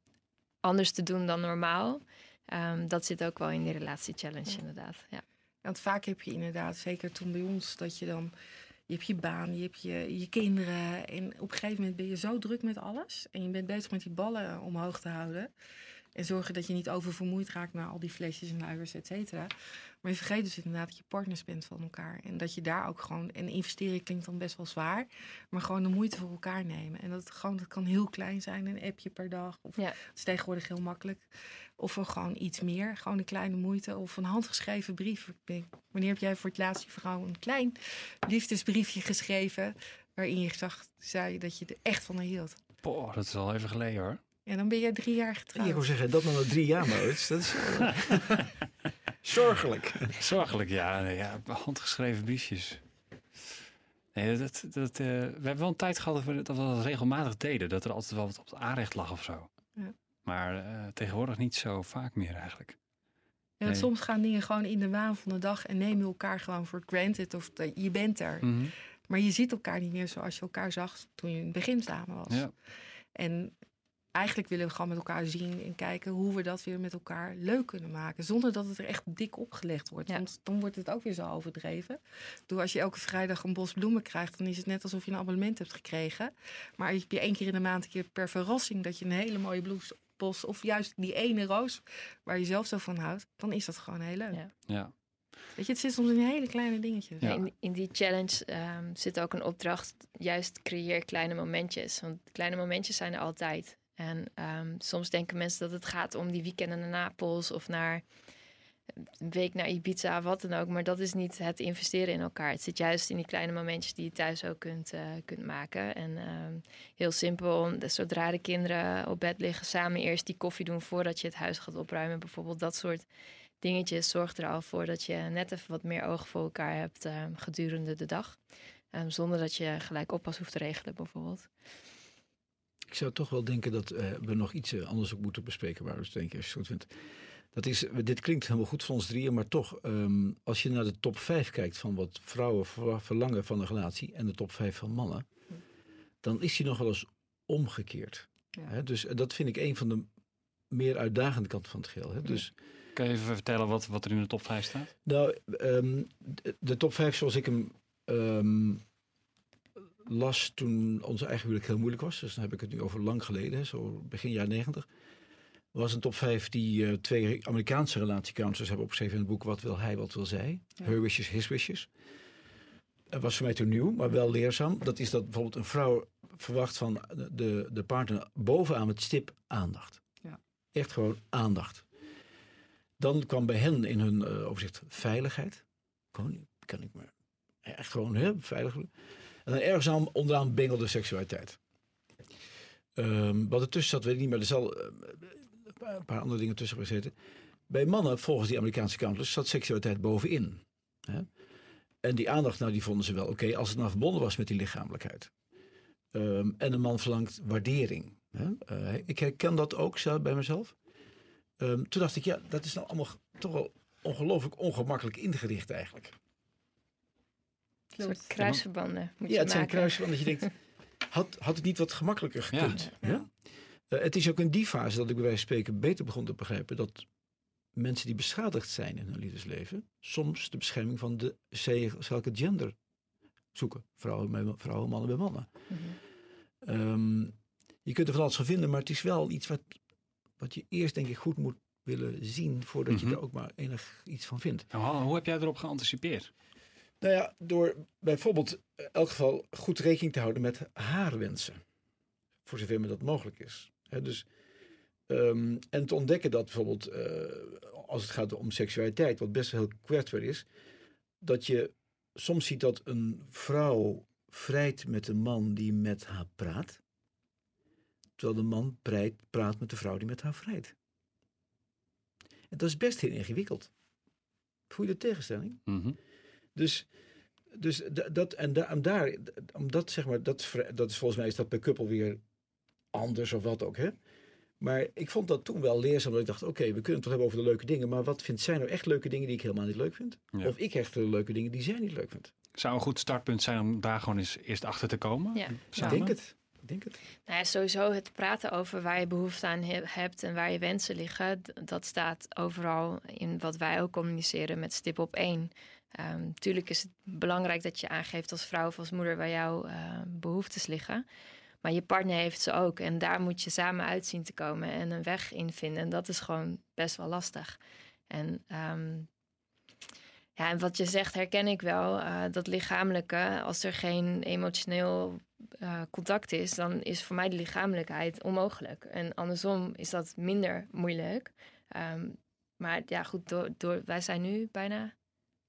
anders te doen dan normaal. Ehm, dat zit ook wel in die relatie-challenge, inderdaad. Ja. Want vaak heb je inderdaad, zeker toen bij ons, dat je dan... Je hebt je baan, je hebt je, je kinderen. En op een gegeven moment ben je zo druk met alles. En je bent bezig met die ballen omhoog te houden. En zorgen dat je niet oververmoeid raakt naar al die flesjes en luiers, et cetera. Maar je vergeet dus inderdaad dat je partners bent van elkaar. En dat je daar ook gewoon... En investeren klinkt dan best wel zwaar. Maar gewoon de moeite voor elkaar nemen. En dat, gewoon, dat kan heel klein zijn, een appje per dag. Of Ja. het is tegenwoordig heel makkelijk. Of gewoon iets meer, gewoon een kleine moeite. Of een handgeschreven brief. Ik denk, Wanneer heb jij voor het laatst je vrouw een klein liefdesbriefje geschreven... waarin je zag, zei dat je er echt van haar hield? Boah, dat is al even geleden hoor. En dan ben je drie jaar Ja, getrouwd. ik wil zeggen, dat nog drie jaar, Maurits. Dat is [laughs] zorgelijk. Zorgelijk, ja. ja handgeschreven briefjes. Nee, dat, dat, eh, we hebben wel een tijd gehad dat we dat, we dat regelmatig deden. Dat er altijd wel wat op het aanrecht lag of zo. Ja. Maar eh, tegenwoordig niet zo vaak meer eigenlijk. En Nee. soms gaan dingen gewoon in de waan van de dag en neem je elkaar gewoon voor granted of dat- je bent er. Mhm. Maar je ziet elkaar niet meer zoals je elkaar zag toen je in het begin samen was. Ja. En eigenlijk willen we gewoon met elkaar zien en kijken hoe we dat weer met elkaar leuk kunnen maken. Zonder dat het er echt dik opgelegd wordt. Ja. Want dan wordt het ook weer zo overdreven. Door als je elke vrijdag een bos bloemen krijgt, dan is het net alsof je een abonnement hebt gekregen. Maar heb je één keer in de maand een keer per verrassing dat je een hele mooie bloesbos of juist die ene roos waar je zelf zo van houdt, dan is dat gewoon heel leuk. Ja. Ja. Weet je, het zit soms in hele kleine dingetjes. Ja. In, in die challenge ehm, zit ook een opdracht, juist creëer kleine momentjes. Want kleine momentjes zijn er altijd. En ehm, soms denken mensen dat het gaat om die weekenden naar Napels of naar een week naar Ibiza, wat dan ook. Maar dat is niet het investeren in elkaar. Het zit juist in die kleine momentjes die je thuis ook kunt, eh, kunt maken. En ehm, heel simpel, zodra de kinderen op bed liggen, samen eerst die koffie doen voordat je het huis gaat opruimen. Bijvoorbeeld dat soort dingetjes zorgt er al voor dat je net even wat meer ogen voor elkaar hebt ehm, gedurende de dag. Zonder dat je gelijk oppas hoeft te regelen, bijvoorbeeld. Ik zou toch wel denken dat eh, we nog iets eh, anders ook moeten bespreken, waar denk ik, als je het goed vindt. Dat is, dit klinkt helemaal goed voor ons drieën, maar toch, ehm, als je naar de top 5 kijkt van wat vrouwen ver- verlangen van een relatie en de top 5 van mannen, dan is die nog wel eens omgekeerd. Ja. Dus eh, dat vind ik een van de meer uitdagende kanten van het geheel. Hè. Dus Kan je even vertellen wat, wat er in de top 5 staat? Nou, ehm, de, de top 5 zoals ik hem ehm, las toen onze eigen huwelijk heel moeilijk was. Dus dan heb ik het nu over lang geleden, zo begin jaren 90. Was een top 5 die eh, twee Amerikaanse relatiecounselors hebben opgeschreven in het boek Wat wil hij, wat wil zij? Ja. Her wishes, his wishes. Dat was voor mij toen nieuw, maar wel leerzaam. Dat is dat bijvoorbeeld een vrouw verwacht van de, de partner bovenaan het stip aandacht. Ja. Echt gewoon aandacht. Dan kwam bij hen in hun eh, overzicht veiligheid. Gewoon, kan ik me echt gewoon hè, veilig. voelen. En dan ergens aan, onderaan bengelde seksualiteit. Ehm, wat ertussen zat, weet ik niet, maar er zal eh, een paar andere dingen tussen gezeten. Bij mannen, volgens die Amerikaanse counselors, zat seksualiteit bovenin. Hè? En die aandacht, nou, die vonden ze wel oké als het nou verbonden was met die lichamelijkheid. Ehm, en een man verlangt waardering. Hè? Eh, ik herken dat ook zelf bij mezelf. Ehm, toen dacht ik, ja, dat is nou allemaal toch wel ongelooflijk ongemakkelijk ingericht eigenlijk. Een soort kruisverbanden moet Ja, je het zijn kruisen dat je denkt, had, had het niet wat gemakkelijker gekund? Ja. Eh, het is ook in die fase dat ik bij wijze van spreken beter begon te begrijpen dat mensen die beschadigd zijn in hun liefdesleven soms de bescherming van de welke gender zoeken. Vrouwen, bij, vrouwen mannen bij mannen. Mhm. Ehm, je kunt er van alles van vinden, maar het is wel iets wat, wat je eerst denk ik goed moet willen zien voordat Mhm. je er ook maar enig iets van vindt. Nou, hoe- hoe heb jij erop geanticipeerd? Nou ja, door bijvoorbeeld in elk geval goed rekening te houden met haar wensen. Voor zover me dat mogelijk is. Dus, ehm, en te ontdekken dat bijvoorbeeld eh, als het gaat om seksualiteit, wat best heel kwetsbaar is, dat je soms ziet dat een vrouw vrijt met een man die met haar praat, terwijl de man preit, praat met de vrouw die met haar vrijt. En dat is best heel ingewikkeld. Voel je de tegenstelling? Mhm. Dus, dus da- dat, en, da, en daar, omdat zeg maar, dat, dat is volgens mij is dat per koppel weer anders of wat ook. Hè? Maar ik vond dat toen wel leerzaam. Dat ik dacht, oké, we kunnen het wel hebben over de leuke dingen. Maar wat vindt zij nou echt leuke dingen die ik helemaal niet leuk vind? Ja. Of ik echt de leuke dingen die zij niet leuk vindt? Zou een goed startpunt zijn om daar gewoon eens eerst achter te komen? Ja. Ik denk het. Ik denk het. Nou ja, sowieso het praten over waar je behoefte aan he- hebt en waar je wensen liggen. Dat staat overal in wat wij ook communiceren met stip op één. Ehm tuurlijk is het belangrijk dat je aangeeft als vrouw of als moeder waar jouw eh, behoeftes liggen. Maar je partner heeft ze ook. En daar moet je samen uit zien te komen en een weg in vinden. En dat is gewoon best wel lastig. En, ehm, ja, en wat je zegt herken ik wel. eh, dat lichamelijke, als er geen emotioneel eh, contact is, dan is voor mij de lichamelijkheid onmogelijk. En andersom is dat minder moeilijk. Ehm, maar ja, goed, door, door, wij zijn nu bijna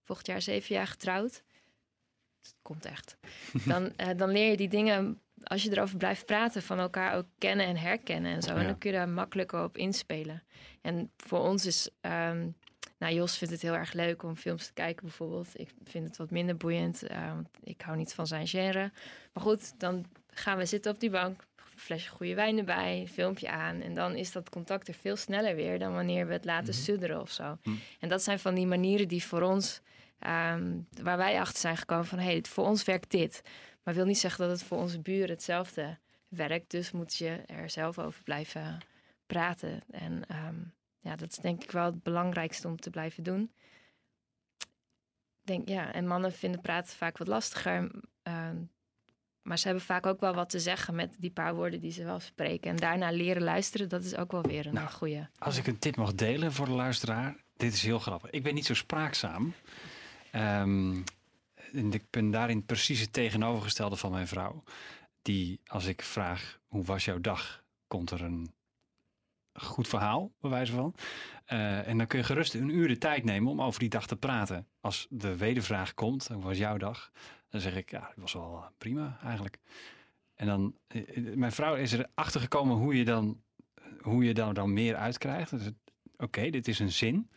volgend jaar zeven jaar getrouwd. Het komt echt. [laughs] Dan, eh, dan leer je die dingen, als je erover blijft praten, van elkaar ook kennen en herkennen en zo. En dan kun je daar makkelijker op inspelen. En voor ons is, ehm, nou, Jos vindt het heel erg leuk om films te kijken bijvoorbeeld. Ik vind het wat minder boeiend, eh, want ik hou niet van zijn genre. Maar goed, dan gaan we zitten op die bank, flesje goede wijn erbij, filmpje aan. En dan is dat contact er veel sneller weer dan wanneer we het laten Mhm. sudderen of zo. Hm. En dat zijn van die manieren die voor ons, ehm, waar wij achter zijn gekomen van hé, hey, voor ons werkt dit. Maar wil niet zeggen dat het voor onze buren hetzelfde werkt. Dus moet je er zelf over blijven praten. En ehm, ja, dat is denk ik wel het belangrijkste om te blijven doen. Denk, ja, en mannen vinden praten vaak wat lastiger. ehm, maar ze hebben vaak ook wel wat te zeggen met die paar woorden die ze wel spreken. En daarna leren luisteren, dat is ook wel weer een Nou, goede. Als ik een tip mag delen voor de luisteraar, dit is heel grappig. Ik ben niet zo spraakzaam. Ehm, en ik ben daarin precies het tegenovergestelde van mijn vrouw. Die, als ik vraag, hoe was jouw dag? Komt er een goed verhaal, bij wijze van. Eh, en dan kun je gerust een uur de tijd nemen om over die dag te praten. Als de wedervraag komt, hoe was jouw dag? Dan zeg ik, ja, het was wel eh, prima eigenlijk. En dan, eh, eh, mijn vrouw is erachter gekomen hoe je dan, hoe je dan, dan meer uitkrijgt. Dus Oké, dit is een zin.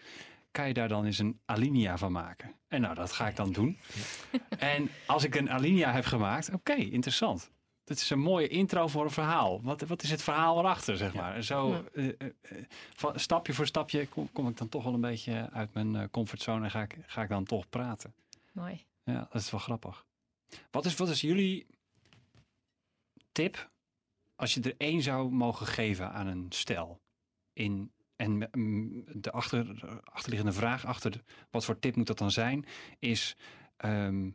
Kan je daar dan eens een alinea van maken? En nou, dat ga ik dan doen. [laughs] En als ik een alinea heb gemaakt, oké, interessant. Dat is een mooie intro voor een verhaal. Wat, wat is het verhaal erachter, zeg maar? En zo, Ja. stapje voor stapje, kom, kom ik dan toch wel een beetje uit mijn eh, comfortzone en ga ik, ga ik dan toch praten. Mooi. Ja, dat is wel grappig. Wat is, wat is jullie tip als je er één zou mogen geven aan een stel? In, en de achter, achterliggende vraag achter wat voor tip moet dat dan zijn, is ehm,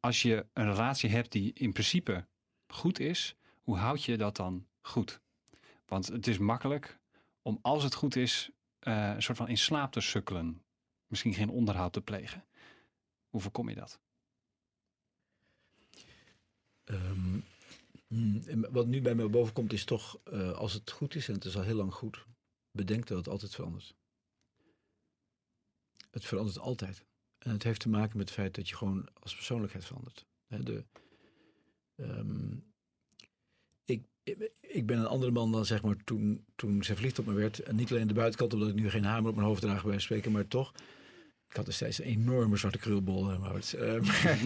als je een relatie hebt die in principe goed is, hoe houd je dat dan goed? Want het is makkelijk om als het goed is, eh, een soort van in slaap te sukkelen. Misschien geen onderhoud te plegen. Hoe voorkom je dat? Ehm, en wat nu bij me boven komt is toch, eh, als het goed is, en het is al heel lang goed, bedenk dat het altijd verandert. Het verandert altijd. En het heeft te maken met het feit dat je gewoon als persoonlijkheid verandert. De, ehm, ik, ik ben een andere man dan zeg maar toen, toen zij verliefd op me werd. En niet alleen de buitenkant, omdat ik nu geen hamer op mijn hoofd draag bij spreken, maar toch. Ik had destijds een enorme zwarte krulbol. eh. Eh, [laughs] maar,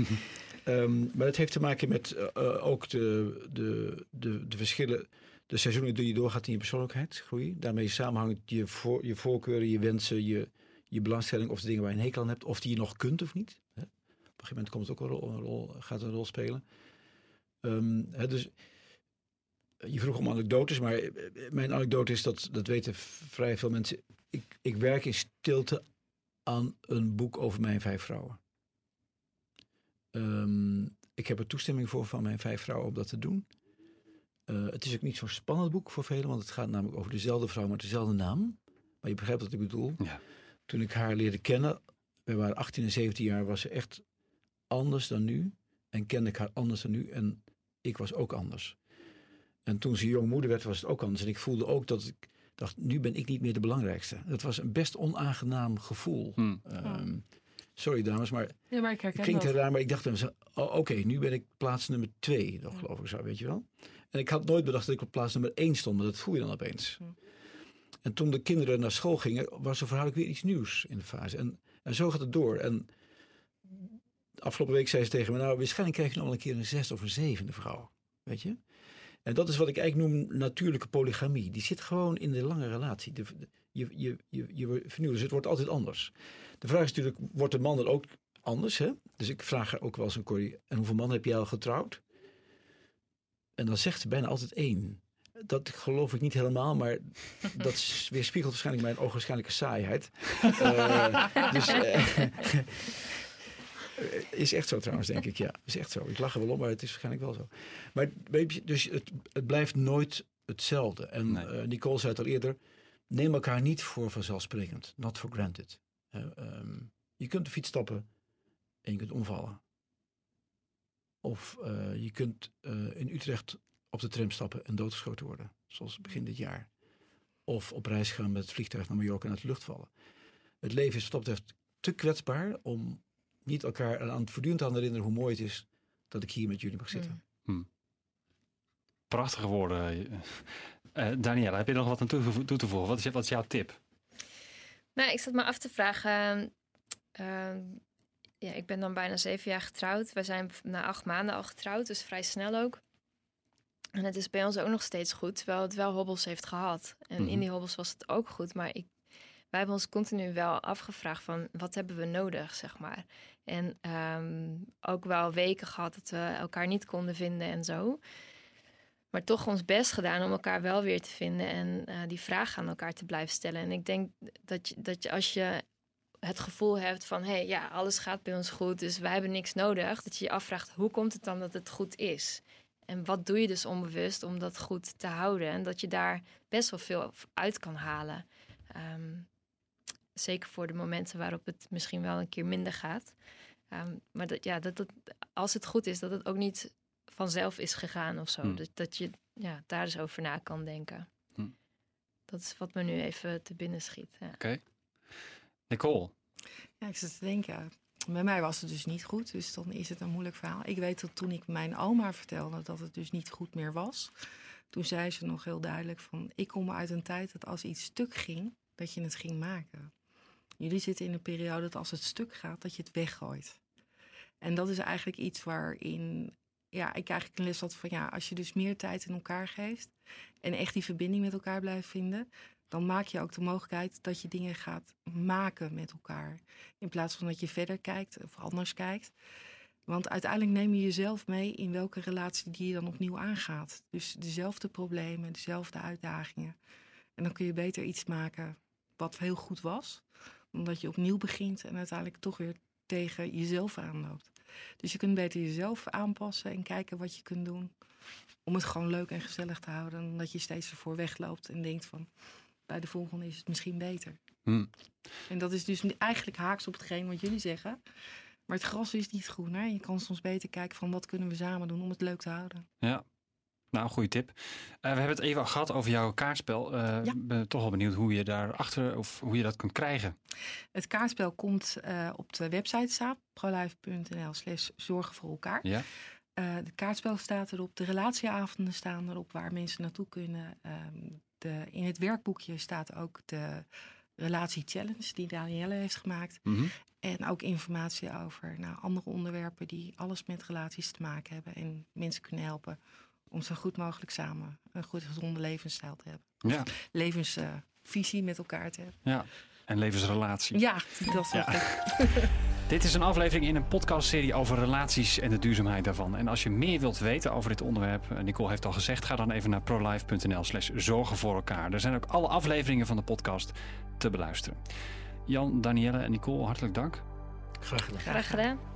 Ehm, maar het heeft te maken met eh, ook de, de, de, de verschillen, de seizoenen die je doorgaat in je persoonlijkheidsgroei. Daarmee samenhangt je, voor, je voorkeuren, je wensen, je, je belangstelling of de dingen waar je een hekel aan hebt, of die je nog kunt of niet. Hè? Op een gegeven moment komt het ook een rol, een rol, gaat een rol spelen. Ehm, hè, dus je vroeg om anekdotes, maar mijn anekdote is dat, dat weten vrij veel mensen. Ik, ik werk in stilte aan een boek over mijn vijf vrouwen. Ehm, ik heb er toestemming voor van mijn vijf vrouwen om dat te doen. Eh, het is ook niet zo'n spannend boek voor velen, want het gaat namelijk over dezelfde vrouw met dezelfde naam. Maar je begrijpt wat ik bedoel. Ja. Toen ik haar leerde kennen, we waren 18 en 17 jaar, was ze echt anders dan nu. En kende ik haar anders dan nu. En ik was ook anders. En toen ze jong moeder werd, was het ook anders. En ik voelde ook dat ik dacht, nu ben ik niet meer de belangrijkste. Dat was een best onaangenaam gevoel. Hm. Ehm, sorry dames, maar Ja, maar ik het klinkt heel raar, maar ik dacht oh, oké, nu ben ik plaats nummer twee, nog geloof ik zo, weet je wel. En ik had nooit bedacht dat ik op plaats nummer één stond, maar dat voel je dan opeens. Hm. En toen de kinderen naar school gingen, was er verhoudelijk weer iets nieuws in de fase. En, en zo gaat het door. En afgelopen week zei ze tegen me, nou, waarschijnlijk krijg je nog wel een keer een zesde of een zevende vrouw, weet je. En dat is wat ik eigenlijk noem natuurlijke polygamie. Die zit gewoon in de lange relatie. De, de- je, je, je, je vernieuwt, dus het wordt altijd anders. De vraag is natuurlijk, wordt de man dan ook anders? Hè? Dus ik vraag haar ook wel eens een Corrie, en hoeveel mannen heb jij al getrouwd? En dan zegt ze bijna altijd één. Dat geloof ik niet helemaal, maar [laughs] dat weerspiegelt waarschijnlijk mijn ogenschijnlijke saaiheid. [laughs] Eh, dus eh, is echt zo trouwens, denk ik. Ja, is echt zo. Ik lach er wel om, maar het is waarschijnlijk wel zo. Maar weet je, dus het, het blijft nooit hetzelfde. En Nee. eh, Nicole zei het al eerder, neem elkaar niet voor vanzelfsprekend. Not for granted. Eh, ehm, je kunt de fiets stappen en je kunt omvallen. Of eh, je kunt in Utrecht op de tram stappen en doodgeschoten worden. Zoals begin dit jaar. Of op reis gaan met het vliegtuig naar Mallorca en uit de lucht vallen. Het leven is wat dat betreft te kwetsbaar om niet elkaar aan het voortdurend aan herinneren hoe mooi het is dat ik hier met jullie mag zitten. Prachtige woorden. Eh Daniela, heb je nog wat aan toe, toe te voegen? Wat is, wat is jouw tip? Nou, ik zat me af te vragen. ehm, ja, ik ben dan bijna zeven jaar getrouwd. We zijn na acht maanden al getrouwd, dus vrij snel ook. En het is bij ons ook nog steeds goed, terwijl het wel hobbels heeft gehad. En Mhm. in die hobbels was het ook goed, maar ik, wij hebben ons continu wel afgevraagd van wat hebben we nodig, zeg maar. En ehm, ook wel weken gehad dat we elkaar niet konden vinden en zo. Maar toch ons best gedaan om elkaar wel weer te vinden en eh, die vraag aan elkaar te blijven stellen. En ik denk dat je, dat je als je het gevoel hebt van hé, hey, ja, alles gaat bij ons goed, dus wij hebben niks nodig, dat je je afvraagt hoe komt het dan dat het goed is? En wat doe je dus onbewust om dat goed te houden? En dat je daar best wel veel uit kan halen. Ehm, zeker voor de momenten waarop het misschien wel een keer minder gaat. Ehm, maar dat, ja, dat, dat, als het goed is, dat het ook niet vanzelf is gegaan of zo. Hmm. Dus dat je ja, daar eens over na kan denken. Hmm. Dat is wat me nu even te binnen schiet. Ja. Nicole, Ja, ik zit te denken. Bij mij was het dus niet goed, dus dan is het een moeilijk verhaal. Ik weet dat toen ik mijn oma vertelde dat het dus niet goed meer was, toen zei ze nog heel duidelijk van, ik kom uit een tijd dat als iets stuk ging, dat je het ging maken. Jullie zitten in een periode dat als het stuk gaat, dat je het weggooit. En dat is eigenlijk iets waarin ja, ik eigenlijk een les had van ja, als je dus meer tijd in elkaar geeft en echt die verbinding met elkaar blijft vinden, dan maak je ook de mogelijkheid dat je dingen gaat maken met elkaar. In plaats van dat je verder kijkt of anders kijkt. Want uiteindelijk neem je jezelf mee in welke relatie die je dan opnieuw aangaat. Dus dezelfde problemen, dezelfde uitdagingen. En dan kun je beter iets maken wat heel goed was. Omdat je opnieuw begint en uiteindelijk toch weer tegen jezelf aanloopt. Dus je kunt beter jezelf aanpassen en kijken wat je kunt doen. Om het gewoon leuk en gezellig te houden. Dan dat je steeds ervoor wegloopt en denkt van... bij de volgende is het misschien beter. Hm. En dat is dus eigenlijk haaks op hetgeen wat jullie zeggen. Maar het gras is niet groen. Hè? Je kan soms beter kijken van wat kunnen we samen doen om het leuk te houden. ja. Nou, goede tip. Eh, we hebben het even gehad over jouw kaartspel. Ja. Ik ben toch wel benieuwd hoe je daarachter of hoe je dat kunt krijgen. Het kaartspel komt eh, op de website staan. prolife.nl slash zorgen voor elkaar. Ja. De kaartspel staat erop. De relatieavonden staan erop waar mensen naartoe kunnen. Ehm, de, in het werkboekje staat ook de relatie challenge die Danielle heeft gemaakt. Mhm. En ook informatie over nou, andere onderwerpen die alles met relaties te maken hebben. En mensen kunnen helpen om zo goed mogelijk samen een goed gezonde levensstijl te hebben. Ja. Levensvisie met elkaar te hebben. ja. En levensrelatie. Ja, dat is Ja. [laughs] Dit is een aflevering in een podcastserie over relaties en de duurzaamheid daarvan. En als je meer wilt weten over dit onderwerp, eh, Nicole heeft al gezegd, ga dan even naar prolife.nl slash zorgen voor elkaar. Er zijn ook alle afleveringen van de podcast te beluisteren. Jan, Danielle en Nicole, hartelijk dank. Graag gedaan. Graag gedaan.